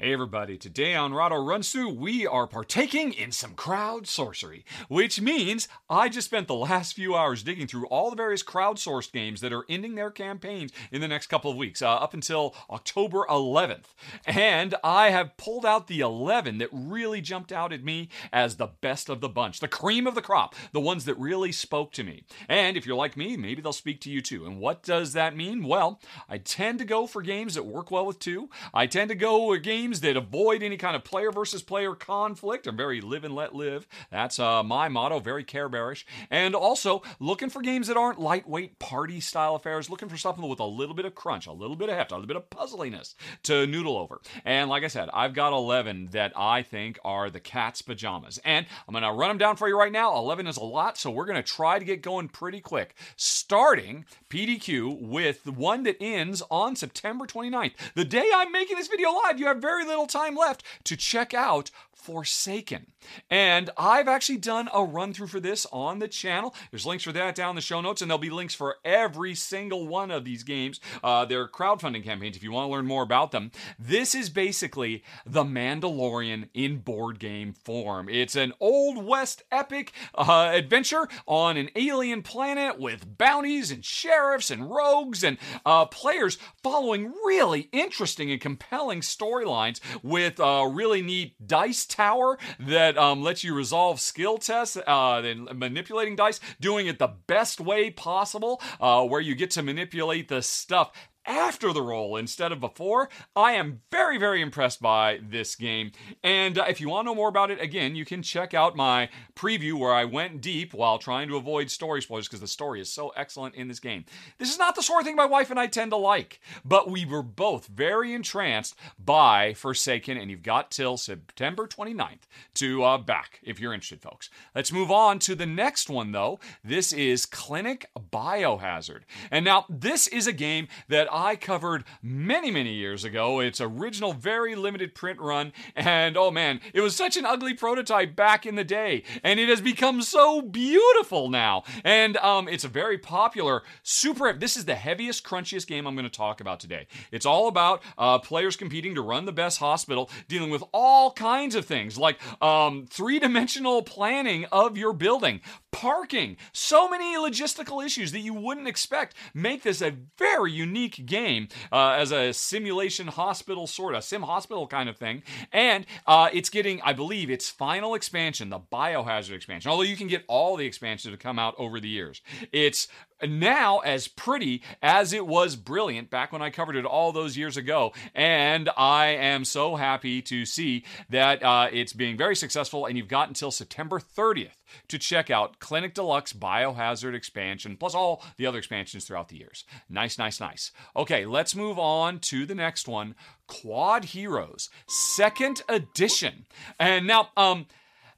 Hey everybody, today on Rahdo Runs Through, we are partaking in some crowd sorcery, which means I just spent the last few hours digging through all the various crowdsourced games that are ending their campaigns in the next couple of weeks, uh, up until October 11th. And I have pulled out the 11 that really jumped out at me as the best of the bunch, the cream of the crop, the ones that really spoke to me. And if you're like me, maybe they'll speak to you too. And what does that mean? Well, I tend to go for games that work well with two. I tend to go with games that avoid any kind of player versus player conflict. I'm very live and let live. That's uh, my motto, very care bearish. And also looking for games that aren't lightweight party style affairs, looking for something with a little bit of crunch, a little bit of heft, a little bit of puzzliness to noodle over. And like I said, I've got 11 that I think are the cat's pajamas. And I'm going to run them down for you right now. 11 is a lot, so we're going to try to get going pretty quick. Starting PDQ with one that ends on September 29th. The day I'm making this video live, you have very little time left to check out Forsaken. And I've actually done a run through for this on the channel. There's links for that down in the show notes, and there'll be links for every single one of these games. Uh, they're crowdfunding campaigns if you want to learn more about them. This is basically The Mandalorian in board game form. It's an Old West epic uh, adventure on an alien planet with bounties and sheriffs and rogues and uh, players following really interesting and compelling storylines with uh, really neat dice tower that um, lets you resolve skill tests, uh, and manipulating dice, doing it the best way possible, uh, where you get to manipulate the stuff after the roll instead of before. I am very, very impressed by this game. And uh, if you want to know more about it, again, you can check out my preview where I went deep while trying to avoid story spoilers because the story is so excellent in this game. This is not the sort of thing my wife and I tend to like, but we were both very entranced by Forsaken, and you've got till September 29th to uh, back if you're interested, folks. Let's move on to the next one, though. This is Clinic Biohazard. And now, this is a game that I covered many, many years ago. Its original, very limited print run. And oh man, it was such an ugly prototype back in the day. And it has become so beautiful now. And um, it's a very popular, super. This is the heaviest, crunchiest game I'm going to talk about today. It's all about uh, players competing to run the best hospital, dealing with all kinds of things like um, three dimensional planning of your building, parking, so many logistical issues that you wouldn't expect make this a very unique game uh, as a simulation hospital sort of sim hospital kind of thing. And uh, it's getting, I believe, its final expansion, the Biohazard expansion. Although you can get all the expansions to come out over the years. It's now as pretty as it was brilliant back when I covered it all those years ago. And I am so happy to see that uh, it's being very successful, and you've got until September 30th to check out Clinic Deluxe Biohazard expansion, plus all the other expansions throughout the years. Nice, nice, nice. Okay, let's move on to the next one Quodd Heroes, second edition. And now, um,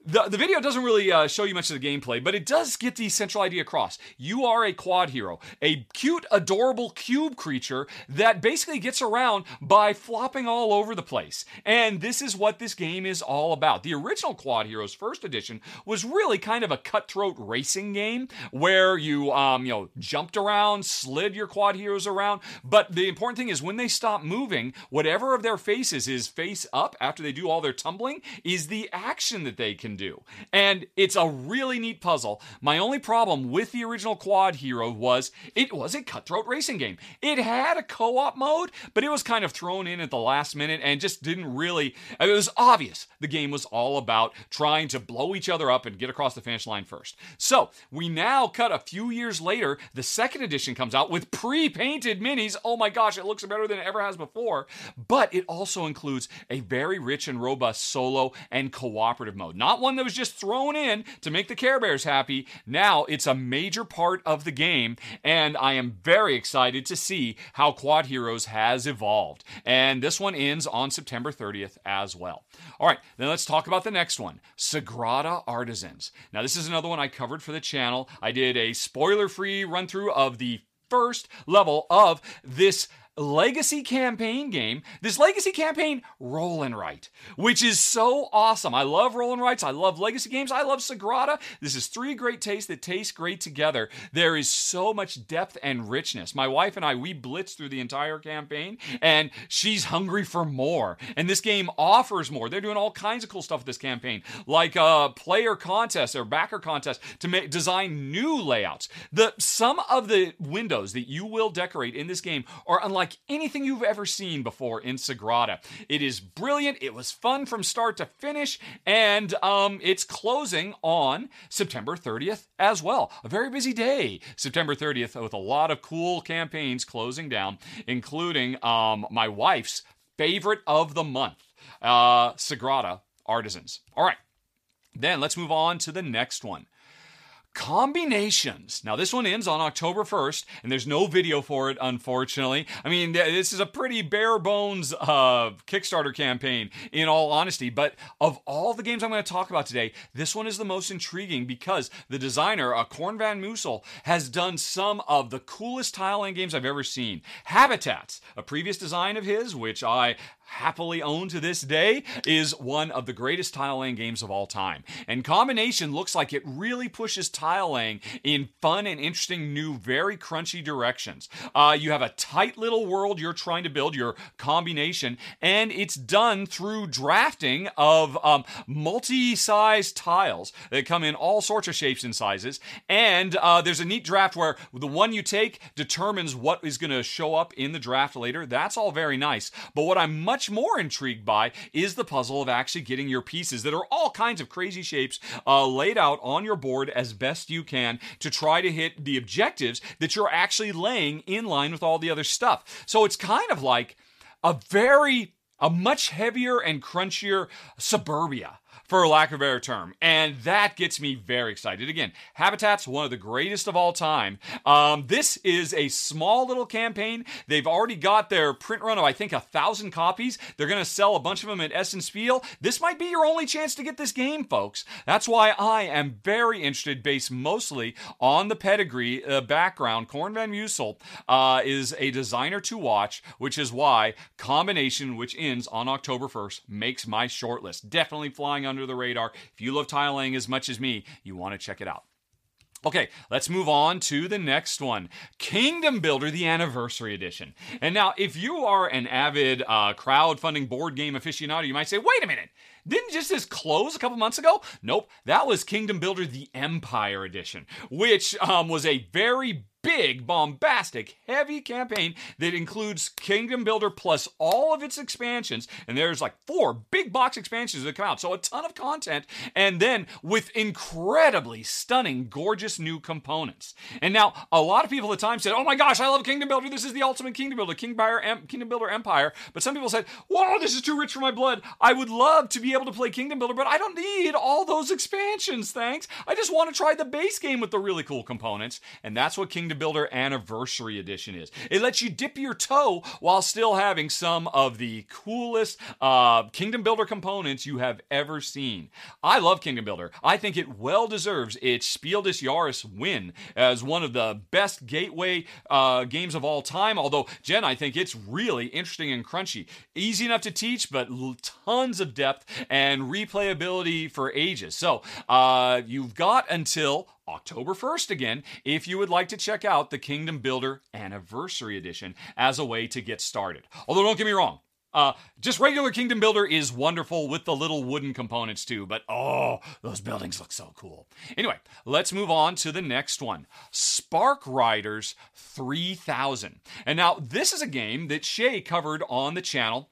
the, the video doesn't really uh, show you much of the gameplay, but it does get the central idea across. You are a quad hero, a cute, adorable cube creature that basically gets around by flopping all over the place. And this is what this game is all about. The original Quodd Heroes First Edition was really kind of a cutthroat racing game where you, um, you know, jumped around, slid your quad heroes around. But the important thing is when they stop moving, whatever of their faces is face up after they do all their tumbling is the action that they can do. And it's a really neat puzzle. My only problem with the original Quodd Hero was it was a cutthroat racing game. It had a co op mode, but it was kind of thrown in at the last minute and just didn't really. It was obvious the game was all about trying to blow each other up and get across the finish line first. So we now cut a few years later. The second edition comes out with pre painted minis. Oh my gosh, it looks better than it ever has before. But it also includes a very rich and robust solo and cooperative mode. Not one that was just thrown in to make the Care Bears happy. Now it's a major part of the game, and I am very excited to see how Quodd Heroes has evolved. And this one ends on September 30th as well. All right, then let's talk about the next one Sagrada Artisans. Now, this is another one I covered for the channel. I did a spoiler free run through of the first level of this legacy campaign game. This legacy campaign, roll and write, which is so awesome. I love roll and writes. I love legacy games. I love Sagrada. This is three great tastes that taste great together. There is so much depth and richness. My wife and I, we blitzed through the entire campaign, and she's hungry for more. And this game offers more. They're doing all kinds of cool stuff with this campaign, like a player contest or backer contest to make, design new layouts. The some of the windows that you will decorate in this game are unlike unlike anything you've ever seen before in Sagrada. It is brilliant. It was fun from start to finish, and um, it's closing on September 30th as well. A very busy day, September 30th, with a lot of cool campaigns closing down, including um, my wife's favorite of the month, uh, Sagrada Artisans. All right. Then let's move on to the next one combinations. Now, this one ends on October 1st, and there's no video for it, unfortunately. I mean, this is a pretty bare bones uh, Kickstarter campaign, in all honesty. But of all the games I'm going to talk about today, this one is the most intriguing because the designer, uh, Corné van Moorsel, has done some of the coolest tile laying games I've ever seen. Habitats, a previous design of his, which I happily own to this day, is one of the greatest tile laying games of all time. And combination looks like it really pushes tile laying in fun and interesting new, very crunchy directions. Uh, you have a tight little world you're trying to build, your combination, and it's done through drafting of um, multi-sized tiles that come in all sorts of shapes and sizes. And uh, there's a neat draft where the one you take determines what is going to show up in the draft later. That's all very nice. But what I'm much much more intrigued by is the puzzle of actually getting your pieces that are all kinds of crazy shapes uh, laid out on your board as best you can to try to hit the objectives that you're actually laying in line with all the other stuff. So it's kind of like a very a much heavier and crunchier suburbia for lack of a better term. And that gets me very excited. Again, Habitat's one of the greatest of all time. Um, this is a small little campaign. They've already got their print run of, I think, a thousand copies. They're going to sell a bunch of them at Essen Spiel. This might be your only chance to get this game, folks. That's why I am very interested, based mostly on the pedigree uh, background. Corné van Moorsel uh, is a designer to watch, which is why Combination, which ends on October 1st, makes my shortlist. Definitely flying under under the radar. If you love tiling as much as me, you want to check it out. Okay, let's move on to the next one Kingdom Builder, the Anniversary Edition. And now, if you are an avid uh, crowdfunding board game aficionado, you might say, wait a minute, didn't just this close a couple months ago? Nope, that was Kingdom Builder, the Empire Edition, which um, was a very big, bombastic, heavy campaign that includes Kingdom Builder plus all of its expansions. And there's like four big box expansions that come out. So a ton of content. And then with incredibly stunning, gorgeous new components. And now a lot of people at the time said, oh my gosh, I love Kingdom Builder. This is the ultimate Kingdom Builder, King Buyer, em- Kingdom Builder Empire. But some people said, whoa, this is too rich for my blood. I would love to be able to play Kingdom Builder, but I don't need all those expansions, thanks. I just want to try the base game with the really cool components. And that's what Kingdom Builder Anniversary Edition is. It lets you dip your toe while still having some of the coolest uh, Kingdom Builder components you have ever seen. I love Kingdom Builder. I think it well deserves its Spiel des Jahres win as one of the best gateway uh, games of all time. Although, Jen, I think it's really interesting and crunchy. Easy enough to teach, but tons of depth and replayability for ages. So, uh, you've got until October 1st again if you would like to check out the Kingdom Builder Anniversary Edition as a way to get started. Although, don't get me wrong, uh, just regular Kingdom Builder is wonderful with the little wooden components too, but oh, those buildings look so cool. Anyway, let's move on to the next one Spark Riders 3000. And now, this is a game that Shay covered on the channel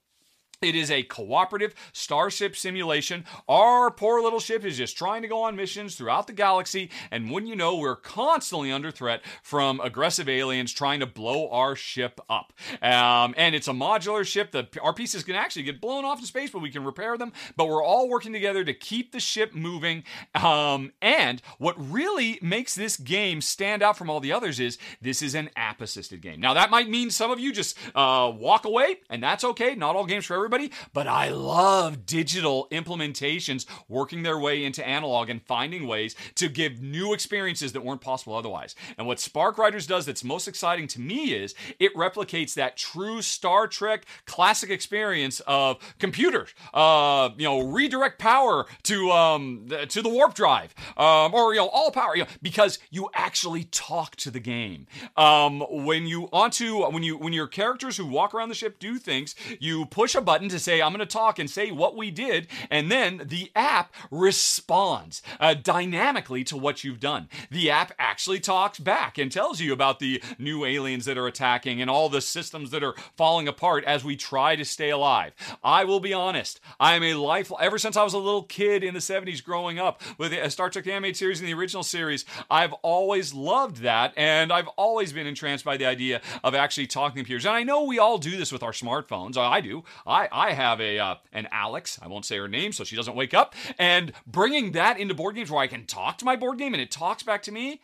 It is a cooperative starship simulation. Our poor little ship is just trying to go on missions throughout the galaxy, and when you know, we're constantly under threat from aggressive aliens trying to blow our ship up. Um, and it's a modular ship. The, our pieces can actually get blown off in space, but we can repair them. But we're all working together to keep the ship moving. Um, and what really makes this game stand out from all the others is this is an app assisted game. Now, that might mean some of you just uh, walk away, and that's okay. Not all games for everybody everybody, but I love digital implementations working their way into analog and finding ways to give new experiences that weren't possible otherwise. And what Spark Riders does that's most exciting to me is it replicates that true Star Trek classic experience of computers, uh, you know, redirect power to um, to the warp drive, um, or you know, all power, you know, because you actually talk to the game. Um, when you onto when you when your characters who walk around the ship do things, you push a button button to say, I'm going to talk and say what we did. And then the app responds uh, dynamically to what you've done. The app actually talks back and tells you about the new aliens that are attacking and all the systems that are falling apart as we try to stay alive. I will be honest, I am a life, ever since I was a little kid in the 70s growing up with a Star Trek animated series and the original series, I've always loved that. And I've always been entranced by the idea of actually talking to computers. And I know we all do this with our smartphones. I do. I, I have a uh, an Alex. I won't say her name so she doesn't wake up. And bringing that into board games where I can talk to my board game and it talks back to me.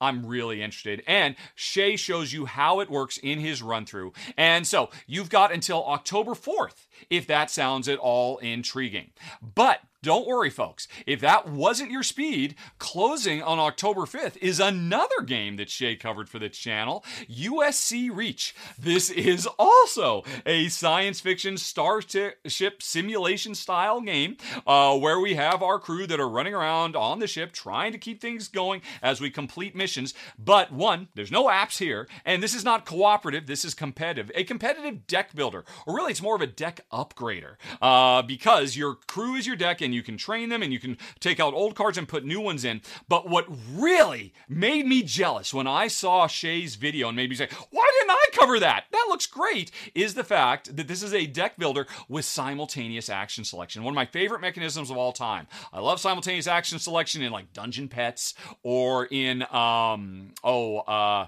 I'm really interested. And Shay shows you how it works in his run through. And so you've got until October 4th if that sounds at all intriguing. But don't worry, folks. If that wasn't your speed, closing on October 5th is another game that Shay covered for the channel USC Reach. This is also a science fiction starship simulation style game uh, where we have our crew that are running around on the ship trying to keep things going as we complete missions. But one, there's no apps here, and this is not cooperative, this is competitive. A competitive deck builder, or really, it's more of a deck upgrader uh, because your crew is your deck and you can train them and you can take out old cards and put new ones in. But what really made me jealous when I saw Shay's video and made me say, why didn't I cover that? That looks great, is the fact that this is a deck builder with simultaneous action selection. One of my favorite mechanisms of all time. I love simultaneous action selection in like Dungeon Petz or in, um, oh, uh,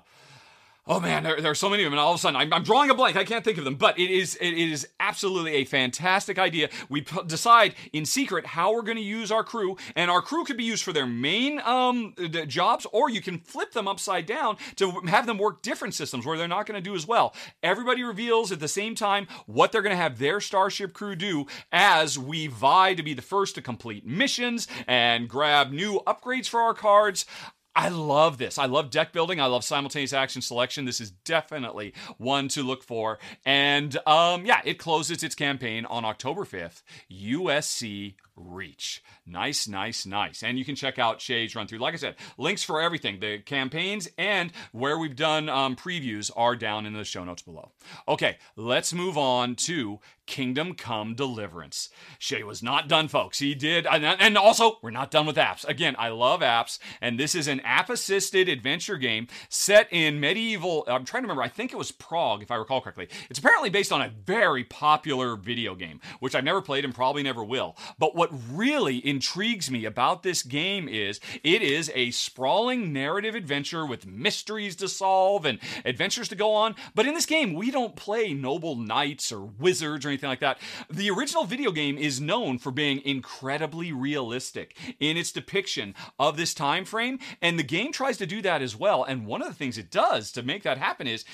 Oh man, there, there, are so many of them, and all of a sudden I'm, I'm, drawing a blank. I can't think of them, but it is it is absolutely a fantastic idea. We p- decide in secret how we're going to use our crew, and our crew could be used for their main um, jobs, or you can flip them upside down to have them work different systems where they're not going to do as well. Everybody reveals at the same time what they're going to have their starship crew do as we vie to be the first to complete missions and grab new upgrades for our cards. I love this. I love deck building. I love simultaneous action selection. This is definitely one to look for. And um, yeah, it closes its campaign on October 5th. USC Reach. Nice, nice, nice. And you can check out Shay's run through. Like I said, links for everything. The campaigns and where we've done um, previews are down in the show notes below. Okay, let's move on to Kingdom Come Deliverance. Shay was not done, folks. He did, and also, we're not done with apps. Again, I love apps, and this is an app assisted adventure game set in medieval, I'm trying to remember, I think it was Prague, if I recall correctly. It's apparently based on a very popular video game, which I've never played and probably never will. But what really intrigues me about this game is it is a sprawling narrative adventure with mysteries to solve and adventures to go on. But in this game, we don't play noble knights or wizards or anything like that. The original video game is known for being incredibly realistic in its depiction of this time frame, and the game tries to do that as well. And one of the things it does to make that happen is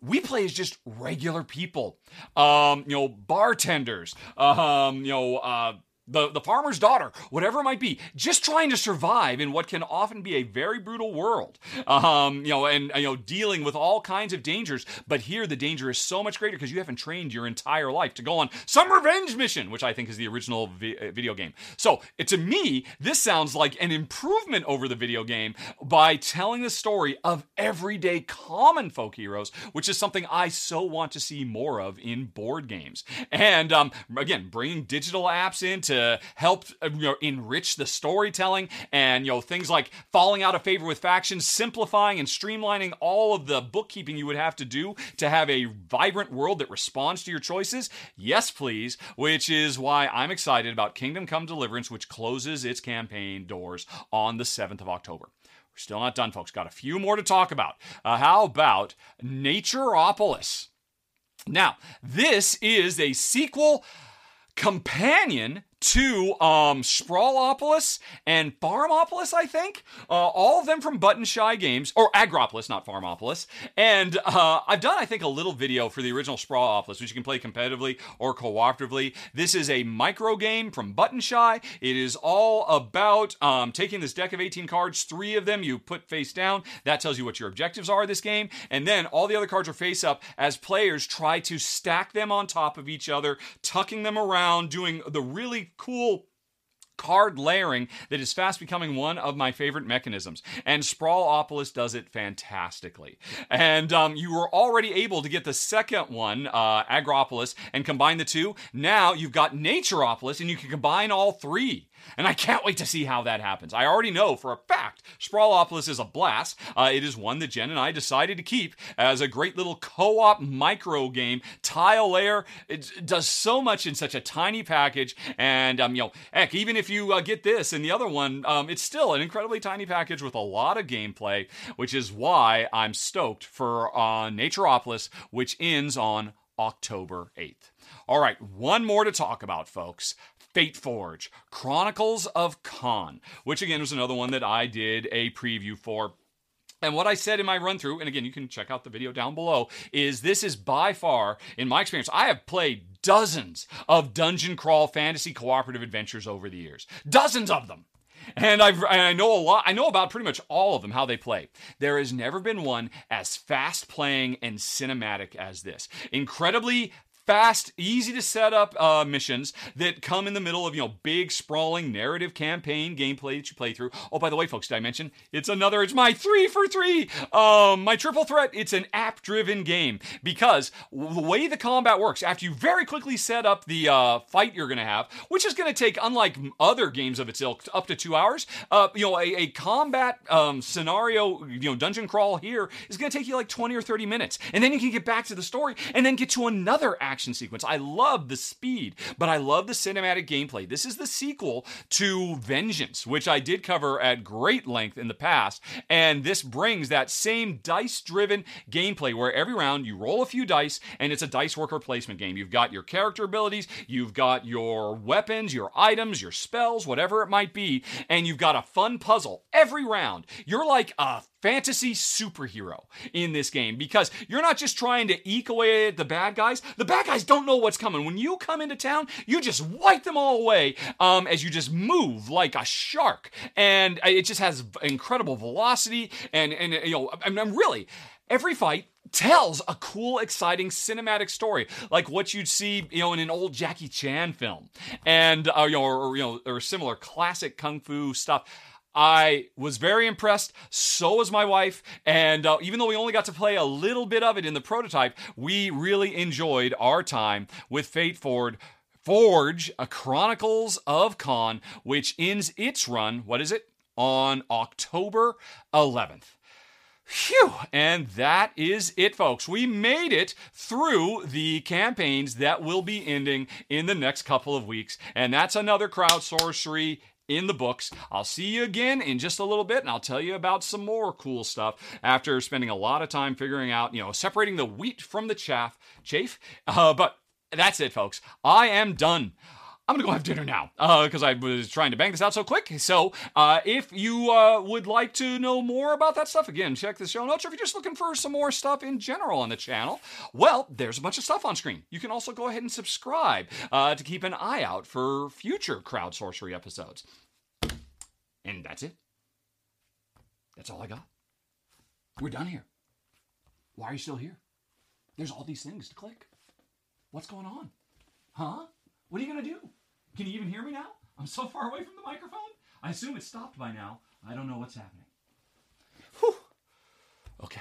we play as just regular people, um, you know, bartenders, um, you know, uh, the, the farmer's daughter, whatever it might be, just trying to survive in what can often be a very brutal world. Um, you know, and you know, dealing with all kinds of dangers. But here the danger is so much greater because you haven't trained your entire life to go on some revenge mission, which I think is the original vi- uh, video game. So to me, this sounds like an improvement over the video game by telling the story of everyday common folk heroes, which is something I so want to see more of in board games. And um, again, bringing digital apps into to help uh, you know, enrich the storytelling and you know things like falling out of favor with factions, simplifying and streamlining all of the bookkeeping you would have to do to have a vibrant world that responds to your choices. Yes, please. Which is why I'm excited about Kingdom Come Deliverance, which closes its campaign doors on the 7th of October. We're still not done, folks. Got a few more to talk about. Uh, how about Naturopolis? Now, this is a sequel companion to um, Sprawlopolis and Farmopolis, I think. Uh, all of them from Button Shy Games, or Agropolis, not Farmopolis. And uh, I've done, I think, a little video for the original Sprawlopolis, which you can play competitively or cooperatively. This is a micro game from Button Shy. It is all about um, taking this deck of 18 cards, three of them you put face down. That tells you what your objectives are this game. And then all the other cards are face up as players try to stack them on top of each other, tucking them around, doing the really cool card layering that is fast becoming one of my favorite mechanisms. And Sprawlopolis does it fantastically. And um, you were already able to get the second one, uh, Agropolis, and combine the two. Now you've got Naturopolis, and you can combine all three. And I can't wait to see how that happens. I already know for a fact Sprawlopolis is a blast. Uh, it is one that Jen and I decided to keep as a great little co op micro game. Tile layer, it does so much in such a tiny package. And, um, you know, heck, even if you uh, get this and the other one, um, it's still an incredibly tiny package with a lot of gameplay, which is why I'm stoked for uh, Naturopolis, which ends on October 8th. All right, one more to talk about, folks. Fate Forge, Chronicles of Kaan, which again was another one that I did a preview for. And what I said in my run through, and again, you can check out the video down below, is this is by far, in my experience, I have played dozens of dungeon crawl fantasy cooperative adventures over the years. Dozens of them. And, I've, and I know a lot, I know about pretty much all of them, how they play. There has never been one as fast playing and cinematic as this. Incredibly fast, easy to set up uh, missions that come in the middle of you know big sprawling narrative campaign gameplay that you play through. Oh, by the way, folks, did I mention it's another? It's my three for three. Um, my triple threat. It's an app-driven game because the way the combat works, after you very quickly set up the uh, fight you're going to have, which is going to take, unlike other games of its ilk, up to two hours. Uh, you know, a, a combat um, scenario, you know, dungeon crawl here is going to take you like 20 or 30 minutes, and then you can get back to the story and then get to another action action sequence. I love the speed, but I love the cinematic gameplay. This is the sequel to Vengeance, which I did cover at great length in the past, and this brings that same dice driven gameplay where every round you roll a few dice and it's a dice worker placement game. You've got your character abilities, you've got your weapons, your items, your spells, whatever it might be, and you've got a fun puzzle every round. You're like a fantasy superhero in this game because you're not just trying to eke away at the bad guys. The bad guys don't know what's coming. When you come into town, you just wipe them all away um, as you just move like a shark, and it just has incredible velocity. And and you know, I'm, I'm really every fight tells a cool, exciting cinematic story, like what you'd see, you know, in an old Jackie Chan film, and uh, you know, or, or you know, or similar classic kung fu stuff. I was very impressed. So was my wife. And uh, even though we only got to play a little bit of it in the prototype, we really enjoyed our time with Fate Forward. Forge, a Chronicles of Kaan, which ends its run, what is it? On October 11th. Phew! And that is it, folks. We made it through the campaigns that will be ending in the next couple of weeks. And that's another crowd sorcery in the books. I'll see you again in just a little bit and I'll tell you about some more cool stuff after spending a lot of time figuring out, you know, separating the wheat from the chaff, chafe. Uh, but that's it, folks. I am done. I'm gonna go have dinner now because uh, I was trying to bang this out so quick. So, uh, if you uh, would like to know more about that stuff, again, check the show notes. Or if you're just looking for some more stuff in general on the channel, well, there's a bunch of stuff on screen. You can also go ahead and subscribe uh, to keep an eye out for future crowd sorcery episodes. And that's it. That's all I got. We're done here. Why are you still here? There's all these things to click. What's going on? Huh? What are you going to do? Can you even hear me now? I'm so far away from the microphone. I assume it's stopped by now. I don't know what's happening. Whew. Okay.